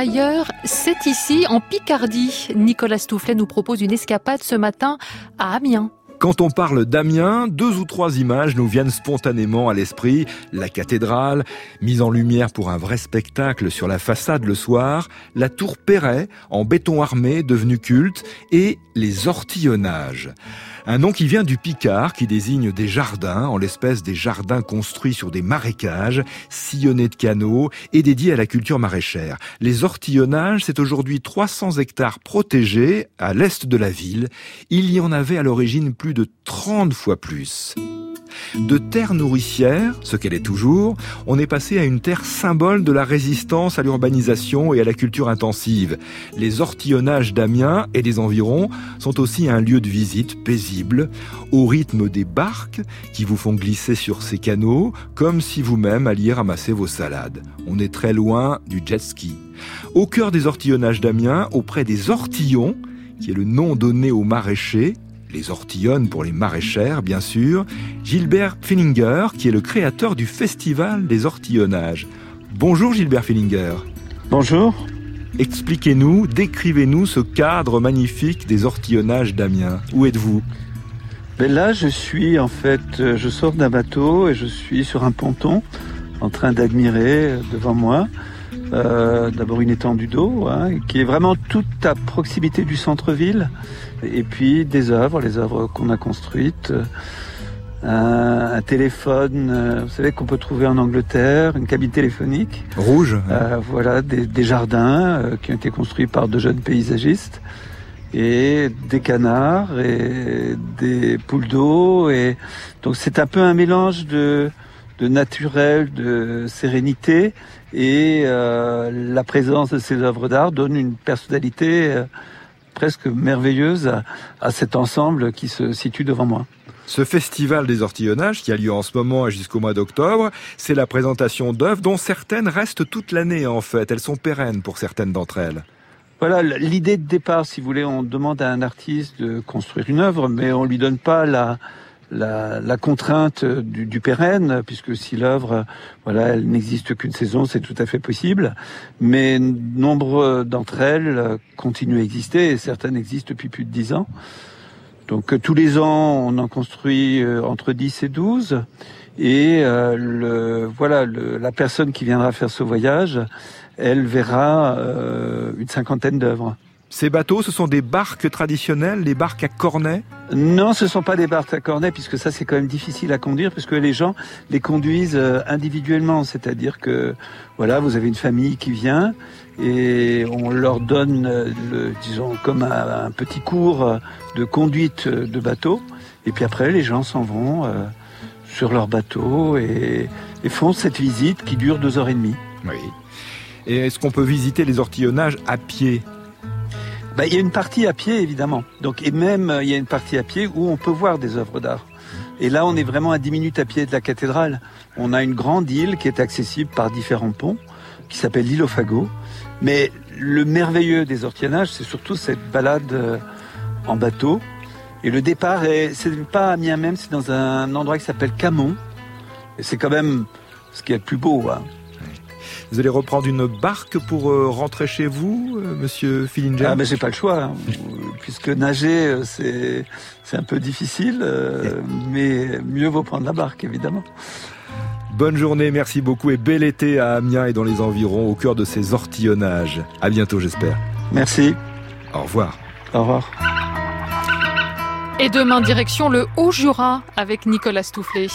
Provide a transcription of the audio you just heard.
ailleurs, c'est ici, en Picardie. Nicolas Stoufflet nous propose une escapade ce matin à Amiens. Quand on parle d'Amiens, deux ou trois images nous viennent spontanément à l'esprit. La cathédrale, mise en lumière pour un vrai spectacle sur la façade le soir, la tour Perret, en béton armé, devenue culte, et les ortillonnages. Un nom qui vient du Picard, qui désigne des jardins, en l'espèce des jardins construits sur des marécages, sillonnés de canaux et dédiés à la culture maraîchère. Les ortillonnages, c'est aujourd'hui 300 hectares protégés à l'est de la ville. Il y en avait à l'origine plus de 30 fois plus. De terre nourricière, ce qu'elle est toujours, on est passé à une terre symbole de la résistance à l'urbanisation et à la culture intensive. Les ortillonnages d'Amiens et des environs sont aussi un lieu de visite paisible, au rythme des barques qui vous font glisser sur ces canaux, comme si vous-même alliez ramasser vos salades. On est très loin du jet ski. Au cœur des ortillonnages d'Amiens, auprès des ortillons, qui est le nom donné aux maraîchers, les ortillonnes pour les maraîchères, bien sûr, Gilbert Fillinger, qui est le créateur du Festival des ortillonnages. Bonjour Gilbert Fillinger. Bonjour. Expliquez-nous, décrivez-nous ce cadre magnifique des ortillonnages d'Amiens. Où êtes-vous? Ben Là, je suis en fait, je sors d'un bateau et je suis sur un ponton en train d'admirer devant moi euh, d'abord une étendue d'eau hein, qui est vraiment toute à proximité du centre-ville et puis des œuvres, les œuvres qu'on a construites. Euh, un, téléphone, euh, vous savez qu'on peut trouver en Angleterre, une cabine téléphonique. Rouge. Euh, voilà, des, des jardins qui ont été construits par de jeunes paysagistes et des canards et des poules d'eau et donc c'est un peu un mélange de de naturel, de sérénité et euh, la présence de ces œuvres d'art donne une personnalité euh, presque merveilleuse à, cet ensemble qui se situe devant moi. Ce festival des ortillonnages qui a lieu en ce moment jusqu'au mois d'octobre, c'est la présentation d'œuvres dont certaines restent toute l'année en fait. Elles sont pérennes pour certaines d'entre elles. Voilà, l'idée de départ, si vous voulez, on demande à un artiste de construire une œuvre, mais on lui donne pas la, la, la contrainte du, du, pérenne, puisque si l'œuvre, voilà, elle n'existe qu'une saison, c'est tout à fait possible. Mais nombre d'entre elles continuent à exister et certaines existent depuis plus de dix ans. Donc euh, tous les ans, on en construit euh, entre 10 et 12. Et euh, le, voilà, le, la personne qui viendra faire ce voyage, elle verra euh, une cinquantaine d'œuvres. Ces bateaux, ce sont des barques traditionnelles, les barques à cornet Non, ce ne sont pas des barques à cornet, puisque ça c'est quand même difficile à conduire, puisque les gens les conduisent euh, individuellement. C'est-à-dire que voilà, vous avez une famille qui vient et on leur donne, euh, le, disons, comme un, un, petit cours de conduite de bateau. Et puis après, les gens s'en vont euh, sur leur bateau et, et font cette visite qui dure deux heures et demie. Oui. Et est-ce qu'on peut visiter les ortillonnages à pied? Ben, il y a une partie à pied, évidemment. Donc, et même, il y a une partie à pied où on peut voir des œuvres d'art. Et là, on est vraiment à 10 minutes à pied de la cathédrale. On a une grande île qui est accessible par différents ponts, qui s'appelle l'île au Fagot. Mais le merveilleux des ortillonnages, c'est surtout cette balade en bateau. Et le départ, est, c'est pas à Amiens même, c'est dans un endroit qui s'appelle Camon. Et c'est quand même ce qui est le plus beau. Hein. Vous allez reprendre une barque pour euh, rentrer chez vous, euh, Monsieur Fillinger? Ah, mais j'ai pas le choix, hein. puisque nager euh, c'est c'est un peu difficile, euh, mais mieux vaut prendre la barque, évidemment. Bonne journée, merci beaucoup et bel été à Amiens et dans les environs, au cœur de ces ortillonnages. À bientôt, j'espère. Merci. Au revoir. Au revoir. Et demain, direction le Haut-Jura avec Nicolas Stoufflet.